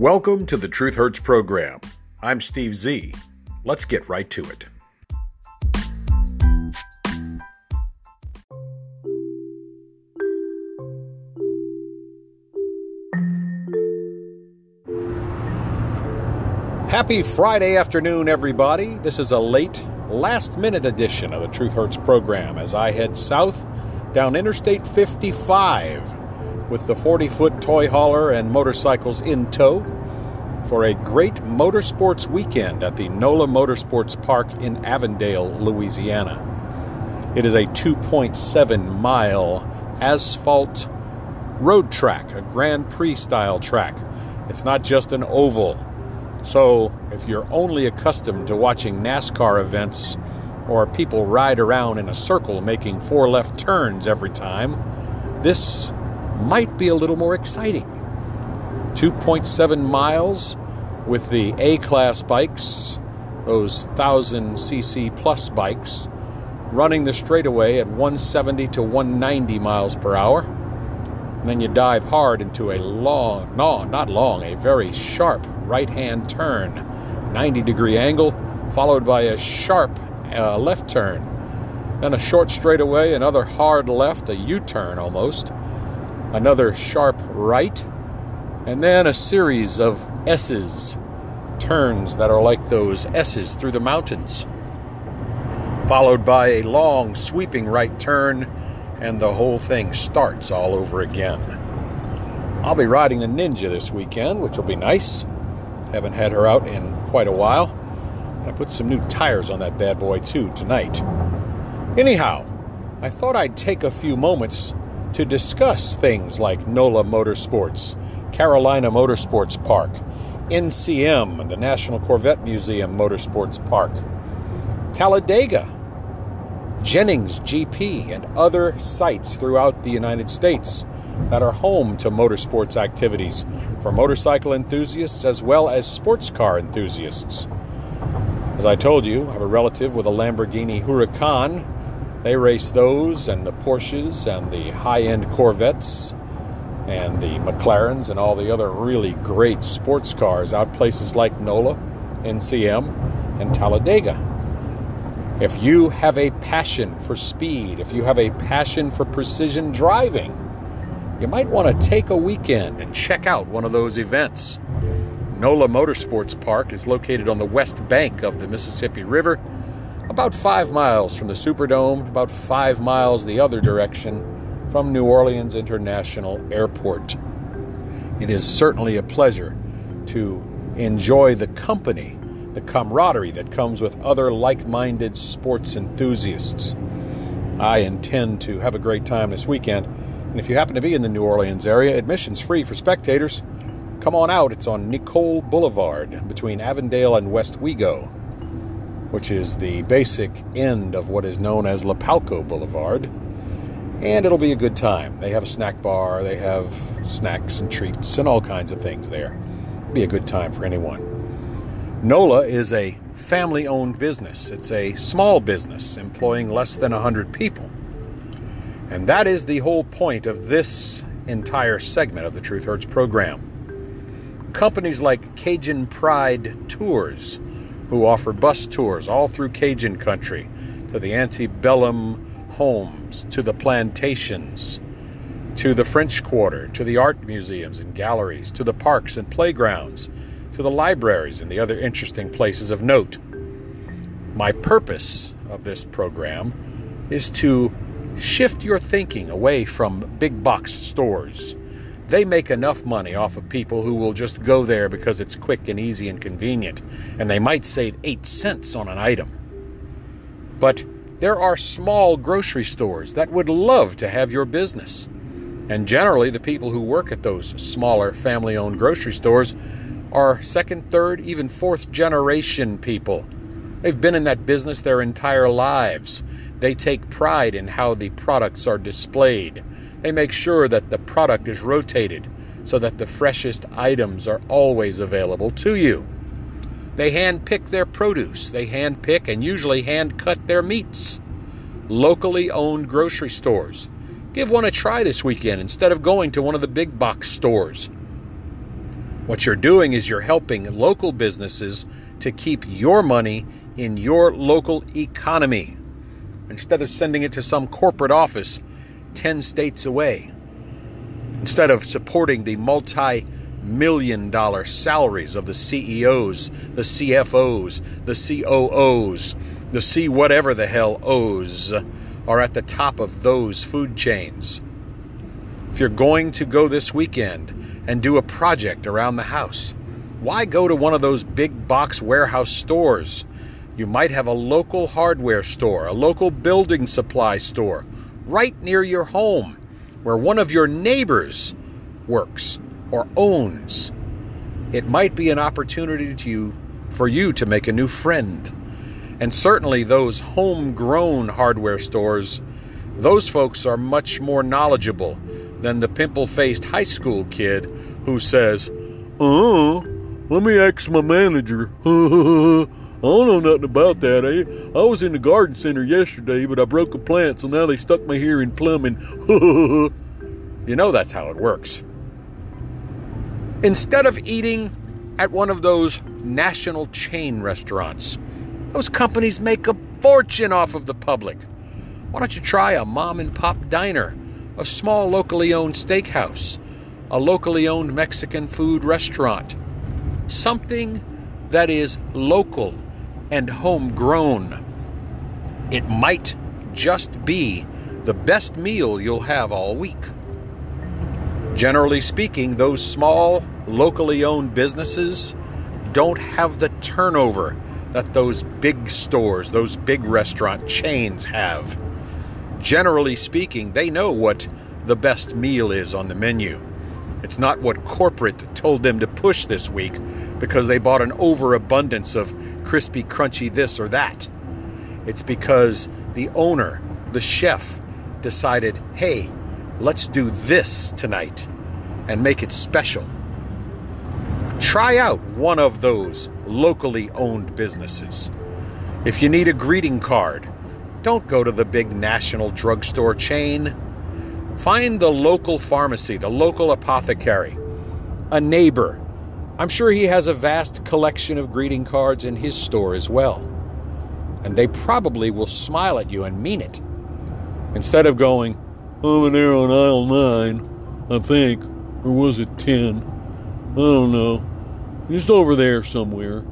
Welcome to the Truth Hurts program. I'm Steve Z. Let's get right to it. Happy Friday afternoon, everybody. This is a late, last minute edition of the Truth Hurts program as I head south down Interstate 55 with the 40 foot toy hauler and motorcycles in tow for a great motorsports weekend at the NOLA Motorsports Park in Avondale, Louisiana. It is a 2.7 mile asphalt road track, a Grand Prix style track. It's not just an oval. So, if you're only accustomed to watching NASCAR events or people ride around in a circle making four left turns every time, this might be a little more exciting. 2.7 miles with the A class bikes, those 1000cc plus bikes, running the straightaway at 170 to 190 miles per hour. And then you dive hard into a long, no, not long, a very sharp right hand turn, 90 degree angle, followed by a sharp uh, left turn. Then a short straightaway, another hard left, a U turn almost another sharp right, and then a series of S's, turns that are like those S's through the mountains, followed by a long sweeping right turn, and the whole thing starts all over again. I'll be riding the Ninja this weekend, which will be nice. Haven't had her out in quite a while. I put some new tires on that bad boy too tonight. Anyhow, I thought I'd take a few moments to discuss things like NOLA Motorsports, Carolina Motorsports Park, NCM, the National Corvette Museum Motorsports Park, Talladega, Jennings GP, and other sites throughout the United States that are home to motorsports activities for motorcycle enthusiasts as well as sports car enthusiasts. As I told you, I have a relative with a Lamborghini Huracan they race those and the Porsches and the high end Corvettes and the McLarens and all the other really great sports cars out places like NOLA, NCM, and Talladega. If you have a passion for speed, if you have a passion for precision driving, you might want to take a weekend and check out one of those events. NOLA Motorsports Park is located on the west bank of the Mississippi River about five miles from the Superdome, about five miles the other direction from New Orleans International Airport. It is certainly a pleasure to enjoy the company, the camaraderie that comes with other like minded sports enthusiasts. I intend to have a great time this weekend, and if you happen to be in the New Orleans area, admission's free for spectators. Come on out, it's on Nicolle Boulevard between Avondale and Westwego which is the basic end of what is known as Lapalco Boulevard. And it'll be a good time. They have a snack bar, they have snacks and treats and all kinds of things there. It'll be a good time for anyone. NOLA is a family owned business, it's a small business employing less than 100 people. And that is the whole point of this entire segment of the Truth Hurts program. Companies like Cajun Pride Tours who offer bus tours all through Cajun country to the antebellum homes, to the plantations, to the French Quarter, to the art museums and galleries, to the parks and playgrounds, to the libraries and the other interesting places of note. My purpose of this program is to shift your thinking away from big box stores they make enough money off of people who will just go there because it's quick and easy and convenient, and they might save 8 cents on an item. But there are small grocery stores that would love to have your business. And generally, the people who work at those smaller family owned grocery stores are second, third, even fourth generation people. They've been in that business their entire lives. They take pride in how the products are displayed. They make sure that the product is rotated so that the freshest items are always available to you. They hand pick their produce, they hand pick and usually hand cut their meats. Locally owned grocery stores. Give one a try this weekend instead of going to one of the big box stores. What you're doing is you're helping local businesses to keep your money in your local economy instead of sending it to some corporate office 10 states away. Instead of supporting the multi million dollar salaries of the CEOs, the CFOs, the COOs, the C whatever the hell O's are at the top of those food chains. If you're going to go this weekend and do a project around the house, why go to one of those big box warehouse stores? You might have a local hardware store, a local building supply store right near your home where one of your neighbors works or owns. It might be an opportunity to you, for you to make a new friend. And certainly those homegrown hardware stores, those folks are much more knowledgeable than the pimple faced high school kid who says, Oh, let me ask my manager. I don't know nothing about that, eh? I was in the garden center yesterday, but I broke a plant, so now they stuck me here in plumbing. you know that's how it works. Instead of eating at one of those national chain restaurants, those companies make a fortune off of the public. Why don't you try a mom and pop diner, a small locally owned steakhouse, a locally owned Mexican food restaurant? Something that is local and homegrown. It might just be the best meal you'll have all week. Generally speaking, those small, locally owned businesses don't have the turnover that those big stores, those big restaurant chains have. Generally speaking, they know what the best meal is on the menu. It's not what corporate told them to push this week because they bought an overabundance of crispy, crunchy this or that. It's because the owner, the chef, decided, hey, let's do this tonight and make it special. Try out one of those locally owned businesses. If you need a greeting card, don't go to the big national drugstore chain. Find the local pharmacy, the local apothecary, a neighbor. I'm sure he has a vast collection of greeting cards in his store as well. And they probably will smile at you and mean it. Instead of going, over there on aisle 9, I think, or was it 10? I don't know. Just over there somewhere.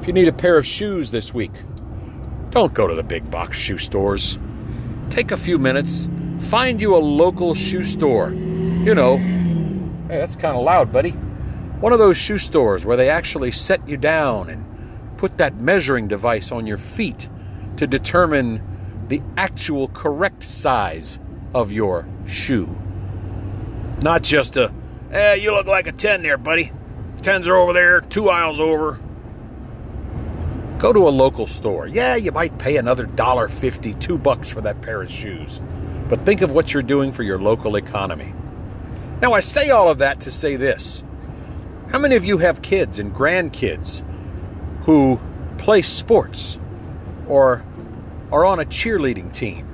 If you need a pair of shoes this week, don't go to the big box shoe stores. Take a few minutes, find you a local shoe store. You know, hey, that's kind of loud, buddy. One of those shoe stores where they actually set you down and put that measuring device on your feet to determine the actual correct size of your shoe. Not just a, eh, you look like a 10 there, buddy. Tens are over there, two aisles over. Go to a local store. Yeah, you might pay another dollar fifty, two bucks for that pair of shoes. But think of what you're doing for your local economy. Now, I say all of that to say this. How many of you have kids and grandkids who play sports or are on a cheerleading team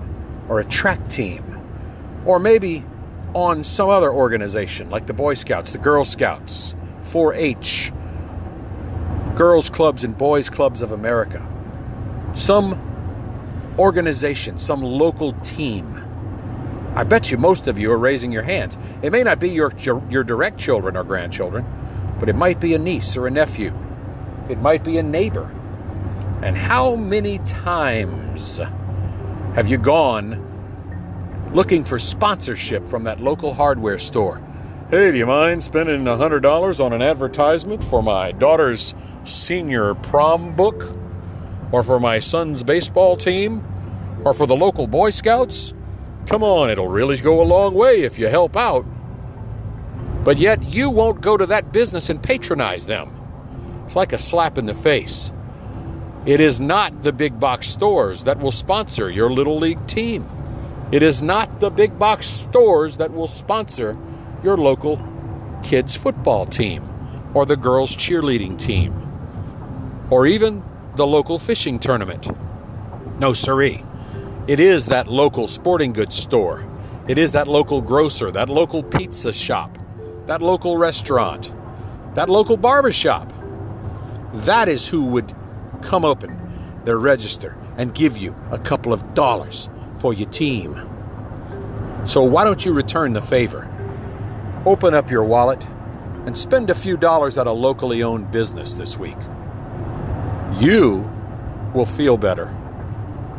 or a track team or maybe on some other organization like the Boy Scouts, the Girl Scouts, 4 H, Girls Clubs and Boys Clubs of America, some organization, some local team. I bet you most of you are raising your hands. It may not be your, your, direct children or grandchildren, but it might be a niece or a nephew. It might be a neighbor. And how many times have you gone looking for sponsorship from that local hardware store? Hey, do you mind spending $100 on an advertisement for my daughter's senior prom book? Or for my son's baseball team? Or for the local Boy Scouts? Come on, it'll really go a long way if you help out. But yet, you won't go to that business and patronize them. It's like a slap in the face. It is not the big box stores that will sponsor your Little League team. It is not the big box stores that will sponsor your local kids' football team or the girls' cheerleading team or even the local fishing tournament. No, siree. It is that local sporting goods store. It is that local grocer, that local pizza shop, that local restaurant, that local barber shop. That is who would come open their register and give you a couple of dollars for your team. So why don't you return the favor? Open up your wallet and spend a few dollars at a locally owned business this week. You will feel better.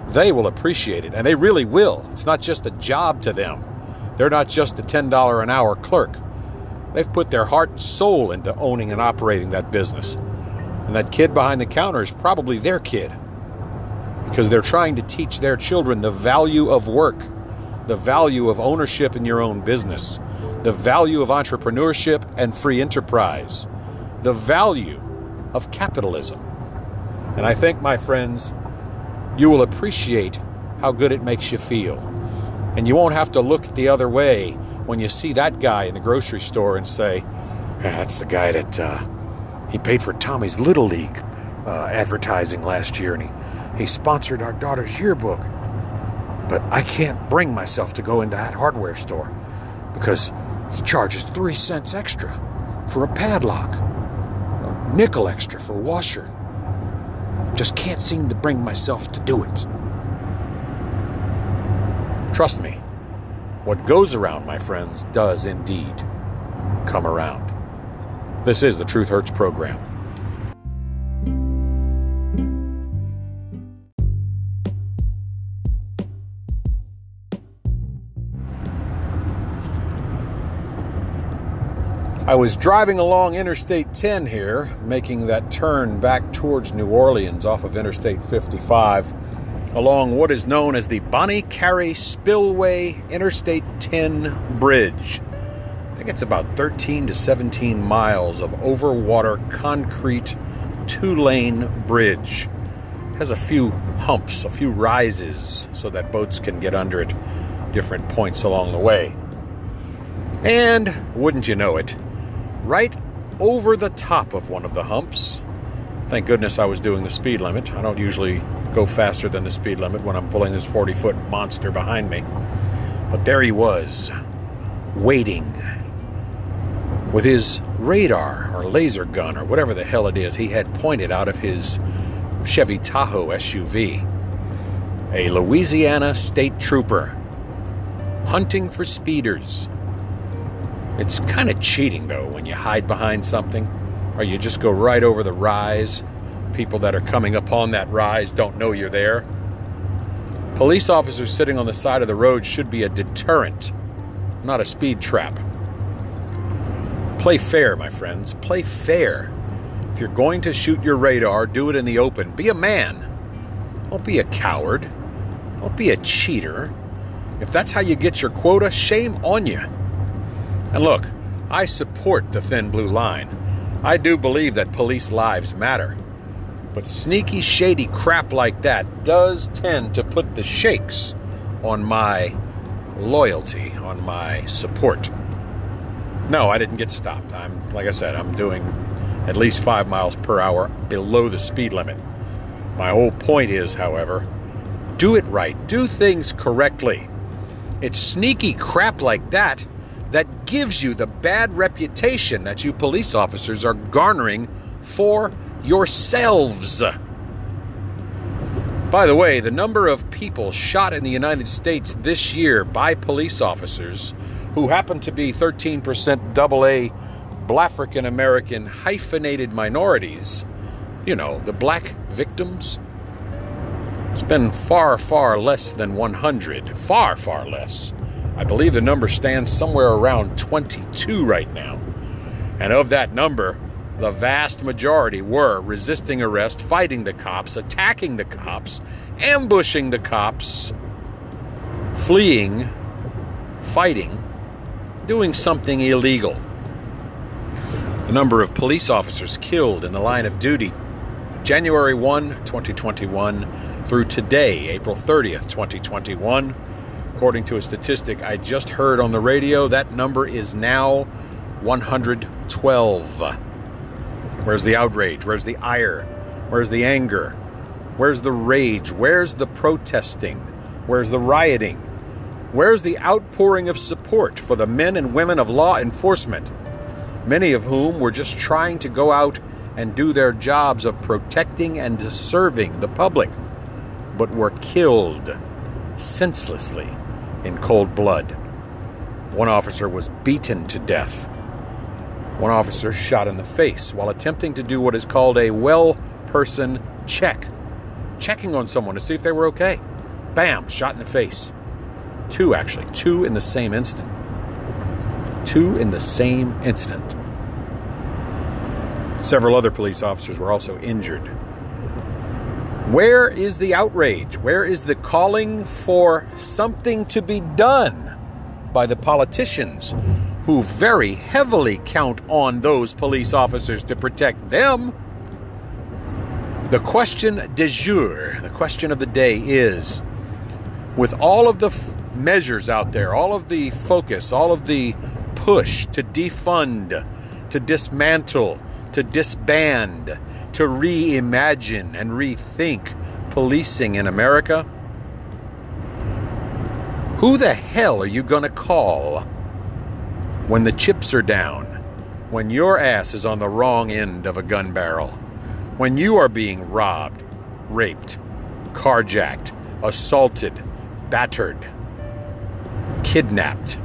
They will appreciate it, and they really will. It's not just a job to them. They're not just a $10 an hour clerk. They've put their heart and soul into owning and operating that business. And that kid behind the counter is probably their kid because they're trying to teach their children the value of work, the value of ownership in your own business, the value of entrepreneurship and free enterprise, the value of capitalism. And I think, my friends, you will appreciate how good it makes you feel. And you won't have to look the other way when you see that guy in the grocery store and say, that's the guy that uh, he paid for Tommy's Little League uh, advertising last year and he, he sponsored our daughter's yearbook. But I can't bring myself to go into that hardware store because he charges three cents extra for a padlock, a nickel extra for washer. Just can't seem to bring myself to do it. Trust me, what goes around, my friends, does indeed come around. This is the Truth Hurts program. I was driving along Interstate 10 here, making that turn back towards New Orleans off of Interstate 55, along what is known as the Bonnet Carré Spillway Interstate 10 Bridge. I think it's about 13 to 17 miles of overwater concrete two lane bridge. It has a few humps, a few rises, so that boats can get under it different points along the way. And wouldn't you know it, right over the top of one of the humps. Thank goodness I was doing the speed limit. I don't usually go faster than the speed limit when I'm pulling this 40 foot monster behind me. But there he was, waiting with his radar or laser gun or whatever the hell it is he had pointed out of his Chevy Tahoe SUV. A Louisiana state trooper hunting for speeders it's kind of cheating, though, when you hide behind something or you just go right over the rise. People that are coming upon that rise don't know you're there. Police officers sitting on the side of the road should be a deterrent, not a speed trap. Play fair, my friends. Play fair. If you're going to shoot your radar, do it in the open. Be a man. Don't be a coward. Don't be a cheater. If that's how you get your quota, shame on you. And look, I support the thin blue line. I do believe that police lives matter. But sneaky, shady crap like that does tend to put the shakes on my loyalty, on my support. No, I didn't get stopped. I'm, like I said, I'm doing at least five miles per hour below the speed limit. My whole point is, however, do it right, do things correctly. It's sneaky crap like that that gives you the bad reputation that you police officers are garnering for yourselves. By the way, the number of people shot in the United States this year by police officers who happen to be 13% double A African American hyphenated minorities, you know, the black victims, it's been far, far less than 100. Far, far less. I believe the number stands somewhere around 22 right now. And of that number, the vast majority were resisting arrest, fighting the cops, attacking the cops, ambushing the cops, fleeing, fighting, doing something illegal. The number of police officers killed in the line of duty January 1, 2021 through today, April 30th, 2021 According to a statistic I just heard on the radio, that number is now 112. Where's the outrage? Where's the ire? Where's the anger? Where's the rage? Where's the protesting? Where's the rioting? Where's the outpouring of support for the men and women of law enforcement? many of whom were just trying to go out and do their jobs of protecting and serving the public, but were killed senselessly in cold blood. One officer was beaten to death. One officer shot in the face while attempting to do what is called a well person check, checking on someone to see if they were okay. Bam, shot in the face. Two, actually, two in the same instant. Two in the same incident. Several other police officers were also injured. Where is the outrage? Where is the calling for something to be done by the politicians who very heavily count on those police officers to protect them? The question de jour, the question of the day is with all of the f- measures out there, all of the focus, all of the push to defund, to dismantle, to disband, to reimagine and rethink policing in America? Who the hell are you going to call when the chips are down? When your ass is on the wrong end of a gun barrel? When you are being robbed, raped, carjacked, assaulted, battered, kidnapped?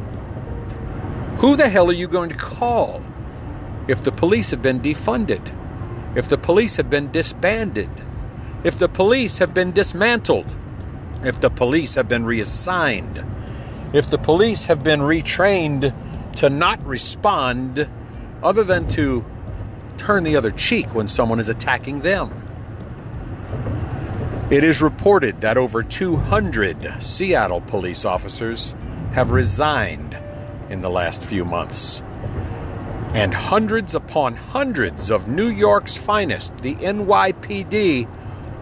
Who the hell are you going to call if the police have been defunded? If the police have been disbanded? If the police have been dismantled? If the police have been reassigned? If the police have been retrained to not respond other than to turn the other cheek when someone is attacking them? It is reported that over 200 Seattle police officers have resigned in the last few months. And hundreds upon hundreds of New York's finest, the NYPD,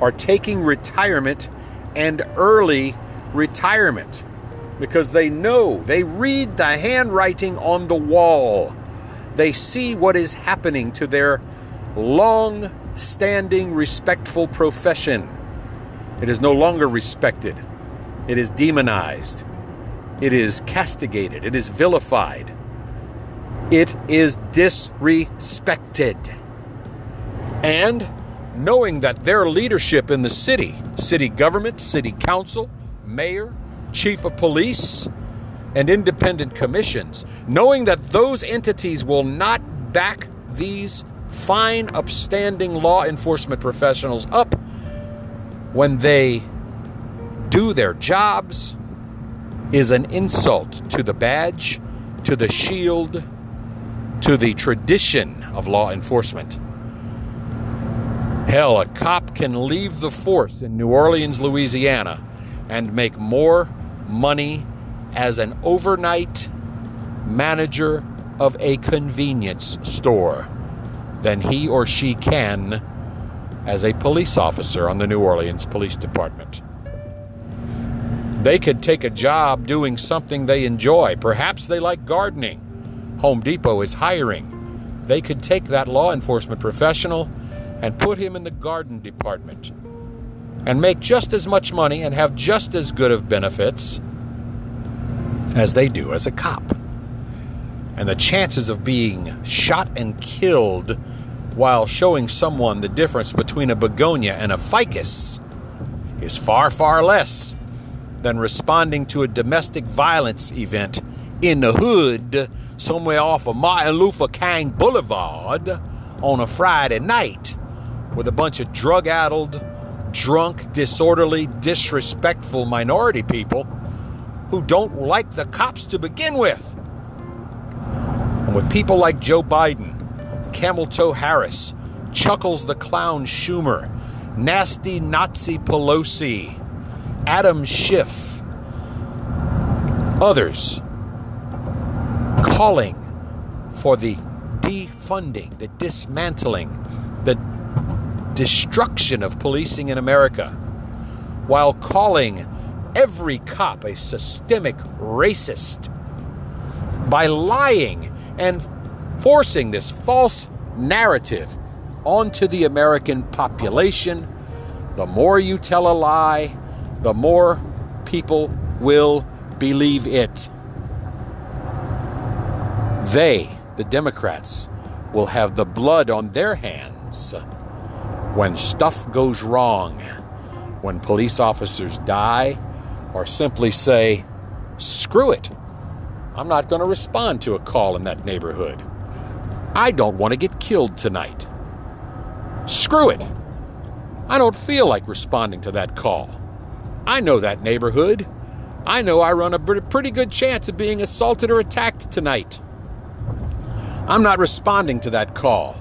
are taking retirement and early retirement because they know, they read the handwriting on the wall. They see what is happening to their long standing, respectful profession. It is no longer respected, it is demonized, it is castigated, it is vilified, it is disrespected. And knowing that their leadership in the city, city government, city council, mayor, chief of police, and independent commissions, knowing that those entities will not back these fine, upstanding law enforcement professionals up when they do their jobs is an insult to the badge, to the shield, to the tradition of law enforcement. Hell, a cop can leave the force in New Orleans, Louisiana, and make more money as an overnight manager of a convenience store than he or she can as a police officer on the New Orleans Police Department. They could take a job doing something they enjoy. Perhaps they like gardening. Home Depot is hiring. They could take that law enforcement professional and put him in the garden department and make just as much money and have just as good of benefits as they do as a cop. And the chances of being shot and killed while showing someone the difference between a begonia and a ficus is far, far less than responding to a domestic violence event in the hood somewhere off of Martin Luther King Boulevard on a Friday night with a bunch of drug addled, drunk, disorderly, disrespectful minority people who don't like the cops to begin with. And with people like Joe Biden, Camel Toe Harris, Chuckles the Clown Schumer, Nasty Nazi Pelosi, Adam Schiff, others calling for the defunding, the dismantling, the destruction of policing in America, while calling every cop a systemic racist by lying and forcing this false narrative onto the American population. The more you tell a lie, the more people will believe it. They the Democrats will have the blood on their hands when stuff goes wrong, when police officers die, or simply say, screw it. I'm not going to respond to a call in that neighborhood. I don't want to get killed tonight. Screw it. I don't feel like responding to that call. I know that neighborhood. I know I run a pretty good chance of being assaulted or attacked tonight. I'm not responding to that call.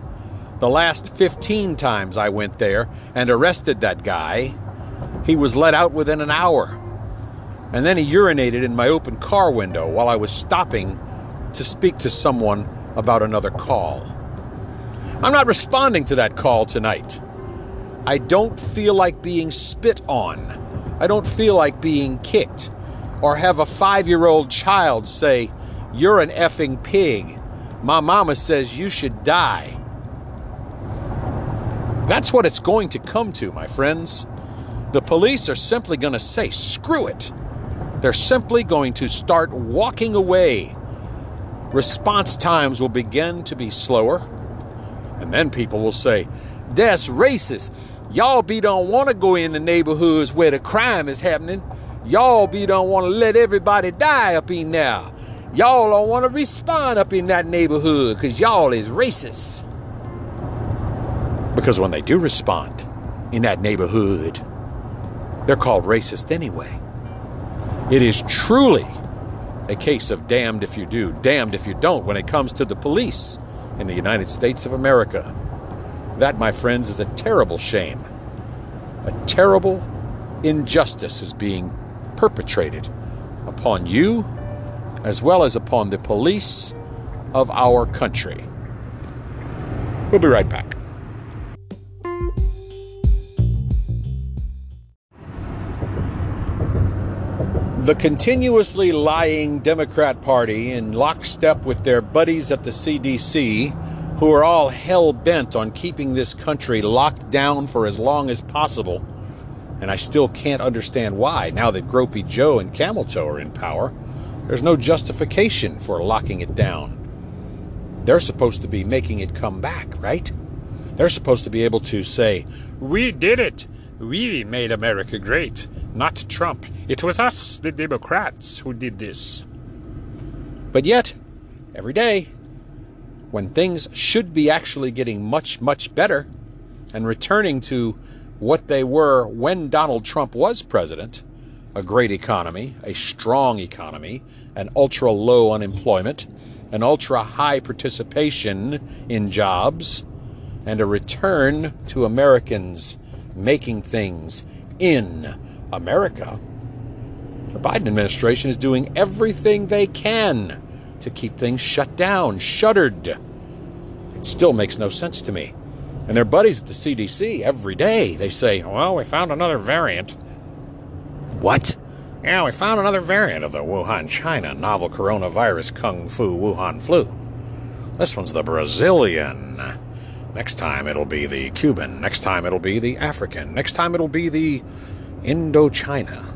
The last 15 times I went there and arrested that guy, he was let out within an hour. And then he urinated in my open car window while I was stopping to speak to someone about another call. I'm not responding to that call tonight. I don't feel like being spit on. I don't feel like being kicked or have a five year old child say, You're an effing pig. My mama says you should die. That's what it's going to come to, my friends. The police are simply going to say, screw it. They're simply going to start walking away. Response times will begin to be slower. And then people will say, that's racist. Y'all be don't want to go in the neighborhoods where the crime is happening. Y'all be don't want to let everybody die up in there. Y'all don't want to respond up in that neighborhood because y'all is racist. Because when they do respond in that neighborhood, they're called racist anyway. It is truly a case of damned if you do, damned if you don't when it comes to the police in the United States of America. That, my friends, is a terrible shame. A terrible injustice is being perpetrated upon you as well as upon the police of our country. We'll be right back. The continuously lying Democrat Party, in lockstep with their buddies at the CDC, who are all hell bent on keeping this country locked down for as long as possible, and I still can't understand why, now that Gropey Joe and Camel Toe are in power, there's no justification for locking it down. They're supposed to be making it come back, right? They're supposed to be able to say, We did it! We made America great, not Trump. It was us, the Democrats, who did this. But yet, every day, when things should be actually getting much, much better and returning to what they were when Donald Trump was president a great economy, a strong economy, an ultra low unemployment, an ultra high participation in jobs, and a return to Americans making things in America. The Biden administration is doing everything they can to keep things shut down, shuttered. It still makes no sense to me. And their buddies at the CDC every day, they say, well, we found another variant. What? Yeah, we found another variant of the Wuhan, China novel coronavirus Kung Fu Wuhan flu. This one's the Brazilian. Next time it'll be the Cuban. Next time it'll be the African. Next time it'll be the Indochina.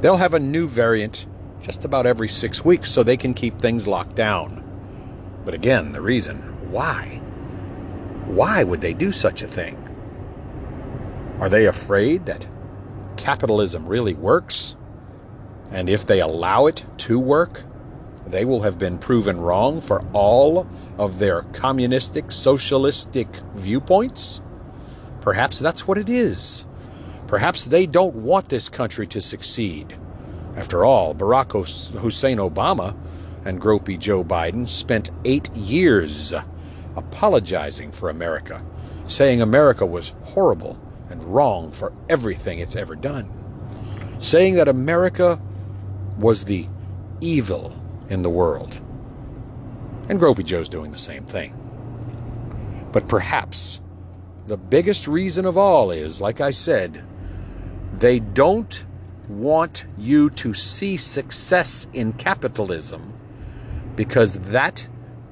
They'll have a new variant just about every six weeks so they can keep things locked down. But again, the reason why? Why would they do such a thing? Are they afraid that capitalism really works? And if they allow it to work, they will have been proven wrong for all of their communistic, socialistic viewpoints? Perhaps that's what it is. Perhaps they don't want this country to succeed. After all, Barack Hussein Obama and gropey Joe Biden spent eight years apologizing for America, saying America was horrible and wrong for everything it's ever done, saying that America was the evil in the world. And Gropey Joe's doing the same thing. But perhaps the biggest reason of all is, like I said, they don't want you to see success in capitalism because that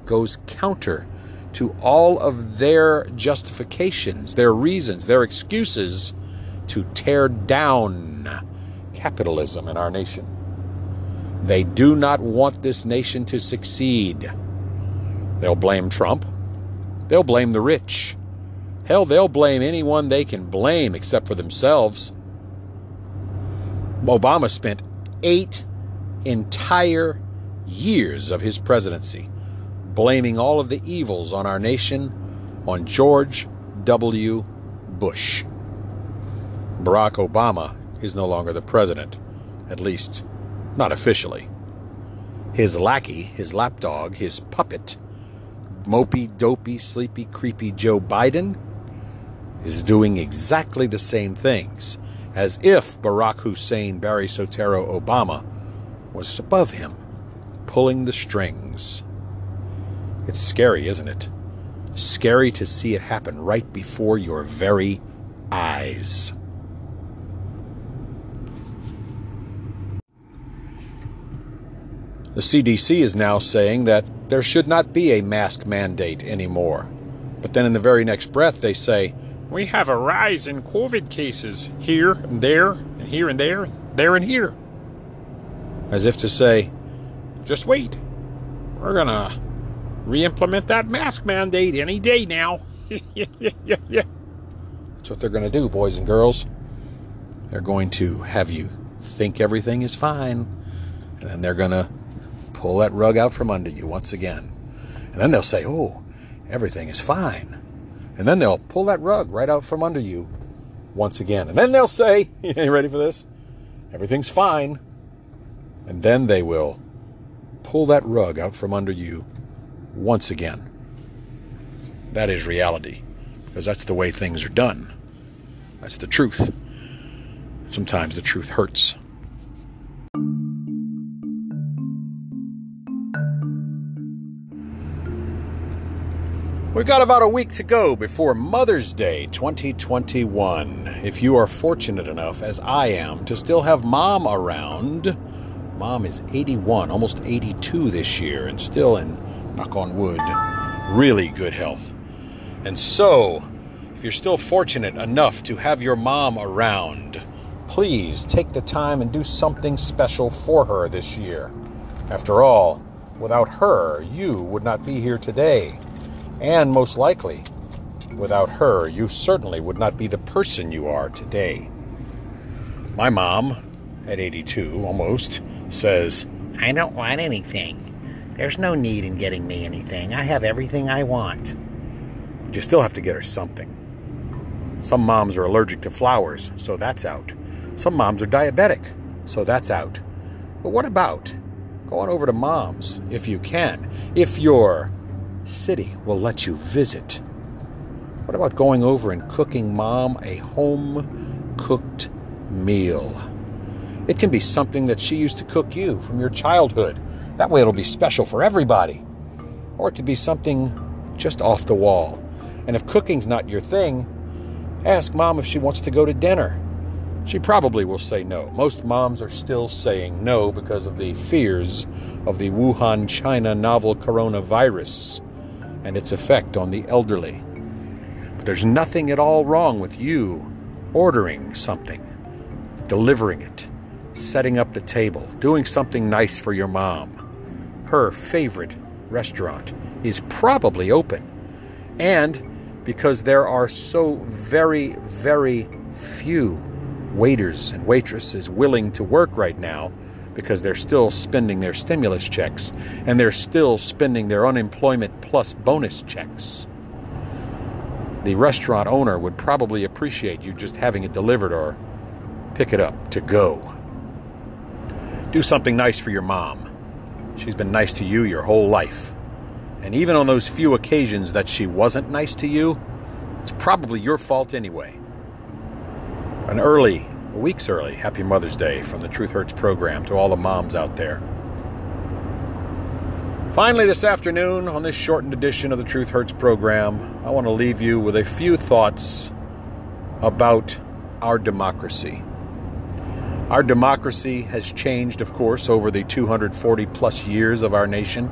goes counter to all of their justifications, their reasons, their excuses to tear down capitalism in our nation. They do not want this nation to succeed. They'll blame Trump. They'll blame the rich. Hell, they'll blame anyone they can blame except for themselves. Obama spent eight entire years of his presidency blaming all of the evils on our nation on George W. Bush. Barack Obama is no longer the president, at least not officially. His lackey, his lapdog, his puppet, mopey, dopey, sleepy, creepy Joe Biden is doing exactly the same things as if Barack Hussein Barry Soetoro Obama was above him, pulling the strings. It's scary, isn't it? Scary to see it happen right before your very eyes. The CDC is now saying that there should not be a mask mandate anymore. But then in the very next breath, they say, we have a rise in COVID cases here and there, and here and there, there and here. As if to say, just wait. We're going to re implement that mask mandate any day now. That's what they're going to do, boys and girls. They're going to have you think everything is fine, and then they're going to pull that rug out from under you once again. And then they'll say, oh, everything is fine. And then they'll pull that rug right out from under you once again. And then they'll say, You ready for this? Everything's fine. And then they will pull that rug out from under you once again. That is reality, because that's the way things are done. That's the truth. Sometimes the truth hurts. We've got about a week to go before Mother's Day 2021. If you are fortunate enough, as I am, to still have mom around, mom is 81, almost 82 this year, and still in, knock on wood, really good health. And so, if you're still fortunate enough to have your mom around, please take the time and do something special for her this year. After all, without her, you would not be here today. And most likely, without her, you certainly would not be the person you are today. My mom, at 82 almost, says, I don't want anything. There's no need in getting me anything. I have everything I want. But you still have to get her something. Some moms are allergic to flowers, so that's out. Some moms are diabetic, so that's out. But what about going over to mom's if you can? If you're city will let you visit. What about going over and cooking mom a home cooked meal? It can be something that she used to cook you from your childhood. That way it'll be special for everybody. Or it could be something just off the wall. And if cooking's not your thing, ask mom if she wants to go to dinner. She probably will say no. Most moms are still saying no because of the fears of the Wuhan, China novel coronavirus and its effect on the elderly. But there's nothing at all wrong with you ordering something, delivering it, setting up the table, doing something nice for your mom. Her favorite restaurant is probably open. And because there are so very, very few waiters and waitresses willing to work right now, because they're still spending their stimulus checks and they're still spending their unemployment plus bonus checks. The restaurant owner would probably appreciate you just having it delivered or pick it up to go. Do something nice for your mom. She's been nice to you your whole life. And even on those few occasions that she wasn't nice to you, it's probably your fault anyway. An early a weeks early. Happy Mother's Day from the Truth Hurts program to all the moms out there. Finally, this afternoon, on this shortened edition of the Truth Hurts program, I want to leave you with a few thoughts about our democracy. Our democracy has changed, of course, over the 240 plus years of our nation.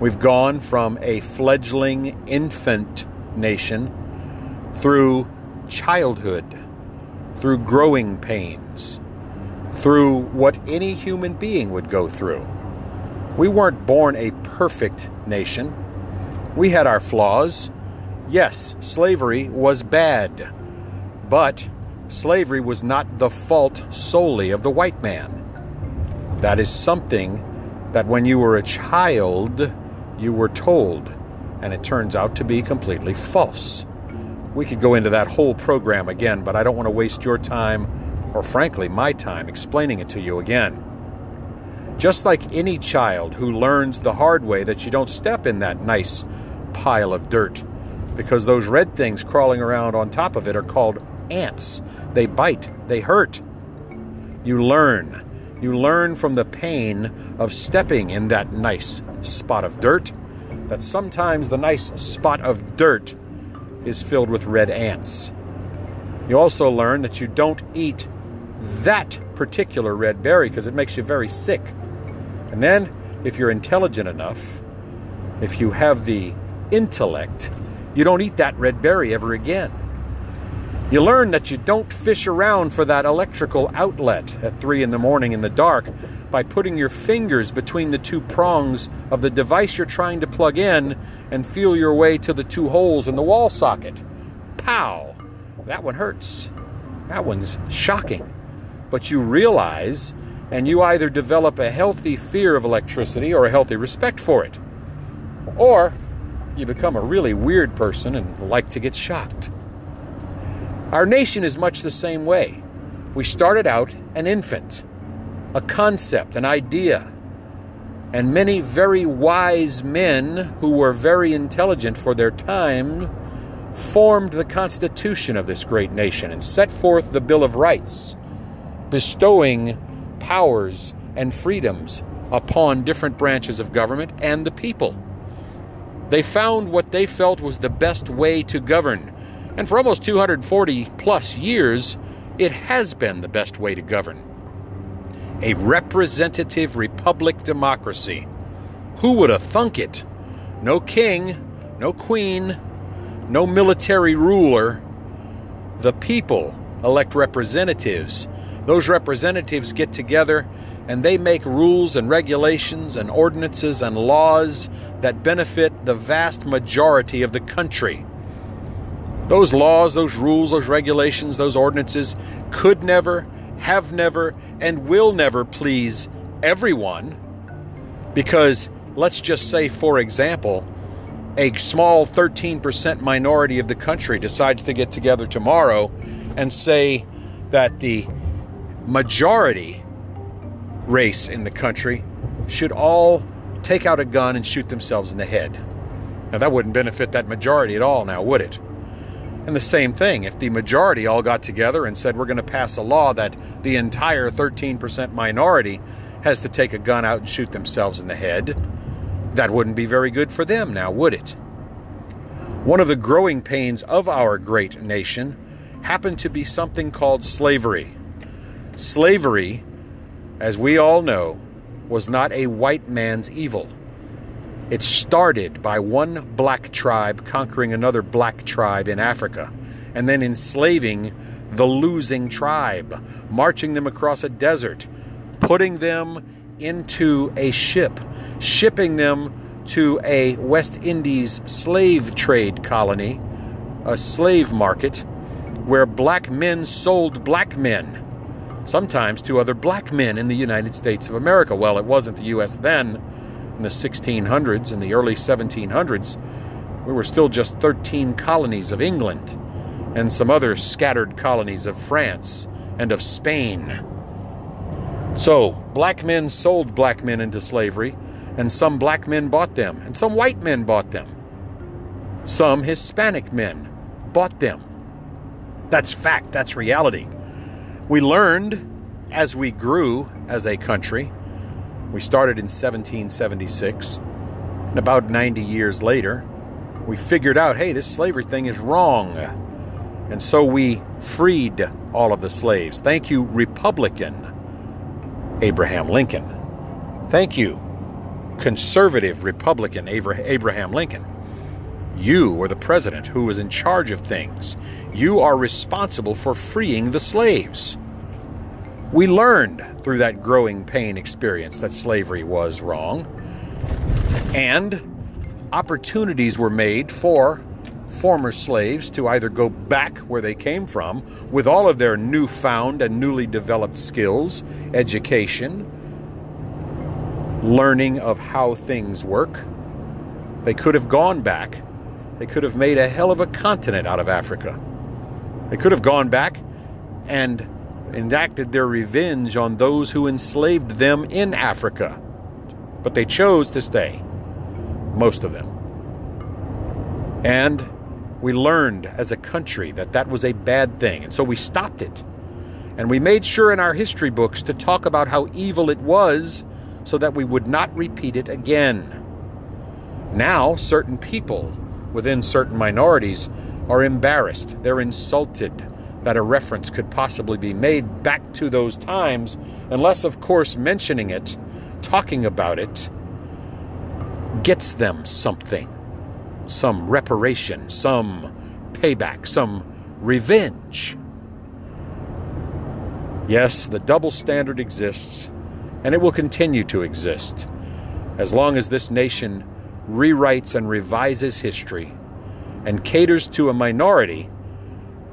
We've gone from a fledgling infant nation through childhood through growing pains, through what any human being would go through. We weren't born a perfect nation. We had our flaws. Yes, slavery was bad. But slavery was not the fault solely of the white man. That is something that when you were a child, you were told, and it turns out to be completely false. We could go into that whole program again, but I don't want to waste your time, or frankly, my time, explaining it to you again. Just like any child who learns the hard way that you don't step in that nice pile of dirt, because those red things crawling around on top of it are called ants. They bite, they hurt. You learn. You learn from the pain of stepping in that nice spot of dirt that sometimes the nice spot of dirt is filled with red ants. You also learn that you don't eat that particular red berry because it makes you very sick. And then, if you're intelligent enough, if you have the intellect, you don't eat that red berry ever again. You learn that you don't fish around for that electrical outlet at 3 in the morning in the dark by putting your fingers between the two prongs of the device you're trying to plug in and feel your way to the two holes in the wall socket. Pow! That one hurts. That one's shocking. But you realize, and you either develop a healthy fear of electricity or a healthy respect for it. Or you become a really weird person and like to get shocked. Our nation is much the same way. We started out an infant, a concept, an idea. And many very wise men who were very intelligent for their time formed the constitution of this great nation and set forth the Bill of Rights, bestowing powers and freedoms upon different branches of government and the people. They found what they felt was the best way to govern and for almost 240 plus years, it has been the best way to govern. A representative republic democracy. Who would have thunk it? No king, no queen, no military ruler. The people elect representatives. Those representatives get together and they make rules and regulations and ordinances and laws that benefit the vast majority of the country. Those laws, those rules, those regulations, those ordinances could never, have never, and will never please everyone because let's just say, for example, a small 13% minority of the country decides to get together tomorrow and say that the majority race in the country should all take out a gun and shoot themselves in the head. Now, that wouldn't benefit that majority at all, now, would it? And the same thing, if the majority all got together and said we're going to pass a law that the entire 13% minority has to take a gun out and shoot themselves in the head, that wouldn't be very good for them now, would it? One of the growing pains of our great nation happened to be something called slavery. Slavery, as we all know, was not a white man's evil. It started by one black tribe conquering another black tribe in Africa and then enslaving the losing tribe, marching them across a desert, putting them into a ship, shipping them to a West Indies slave trade colony, a slave market, where black men sold black men, sometimes to other black men in the United States of America. Well, it wasn't the U.S. then in the 1600s and the early 1700s, we were still just 13 colonies of England and some other scattered colonies of France and of Spain. So, black men sold black men into slavery, and some black men bought them, and some white men bought them. Some Hispanic men bought them. That's fact, that's reality. We learned as we grew as a country we started in 1776, and about 90 years later, we figured out hey, this slavery thing is wrong. And so we freed all of the slaves. Thank you, Republican Abraham Lincoln. Thank you, conservative Republican Abraham Lincoln. You were the president who was in charge of things. You are responsible for freeing the slaves. We learned through that growing pain experience that slavery was wrong. And opportunities were made for former slaves to either go back where they came from with all of their newfound and newly developed skills, education, learning of how things work. They could have gone back. They could have made a hell of a continent out of Africa. They could have gone back and enacted their revenge on those who enslaved them in Africa. But they chose to stay, most of them. And we learned as a country that that was a bad thing, and so we stopped it. And we made sure in our history books to talk about how evil it was so that we would not repeat it again. Now, certain people within certain minorities are embarrassed, they're insulted that a reference could possibly be made back to those times, unless, of course, mentioning it, talking about it, gets them something some reparation, some payback, some revenge. Yes, the double standard exists, and it will continue to exist as long as this nation rewrites and revises history and caters to a minority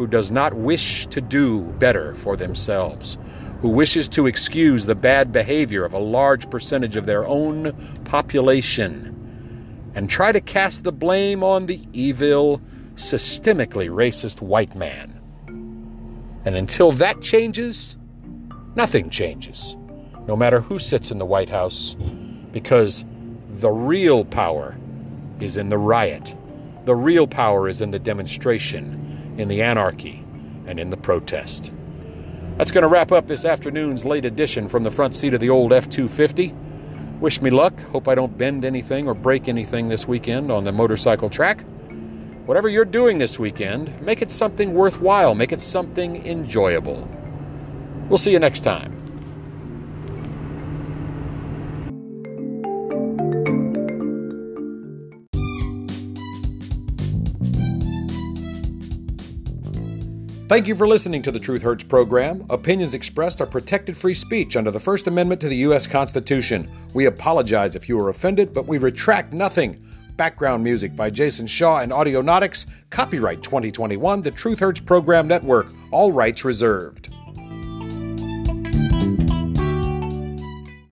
who does not wish to do better for themselves, who wishes to excuse the bad behavior of a large percentage of their own population and try to cast the blame on the evil, systemically racist white man. And until that changes, nothing changes, no matter who sits in the White House, because the real power is in the riot. The real power is in the demonstration, in the anarchy, and in the protest. That's going to wrap up this afternoon's late edition from the front seat of the old F 250. Wish me luck. Hope I don't bend anything or break anything this weekend on the motorcycle track. Whatever you're doing this weekend, make it something worthwhile, make it something enjoyable. We'll see you next time. Thank you for listening to the Truth Hurts program. Opinions expressed are protected free speech under the First Amendment to the U.S. Constitution. We apologize if you were offended, but we retract nothing. Background music by Jason Shaw and Audionautix. Copyright 2021, the Truth Hurts Program Network. All rights reserved.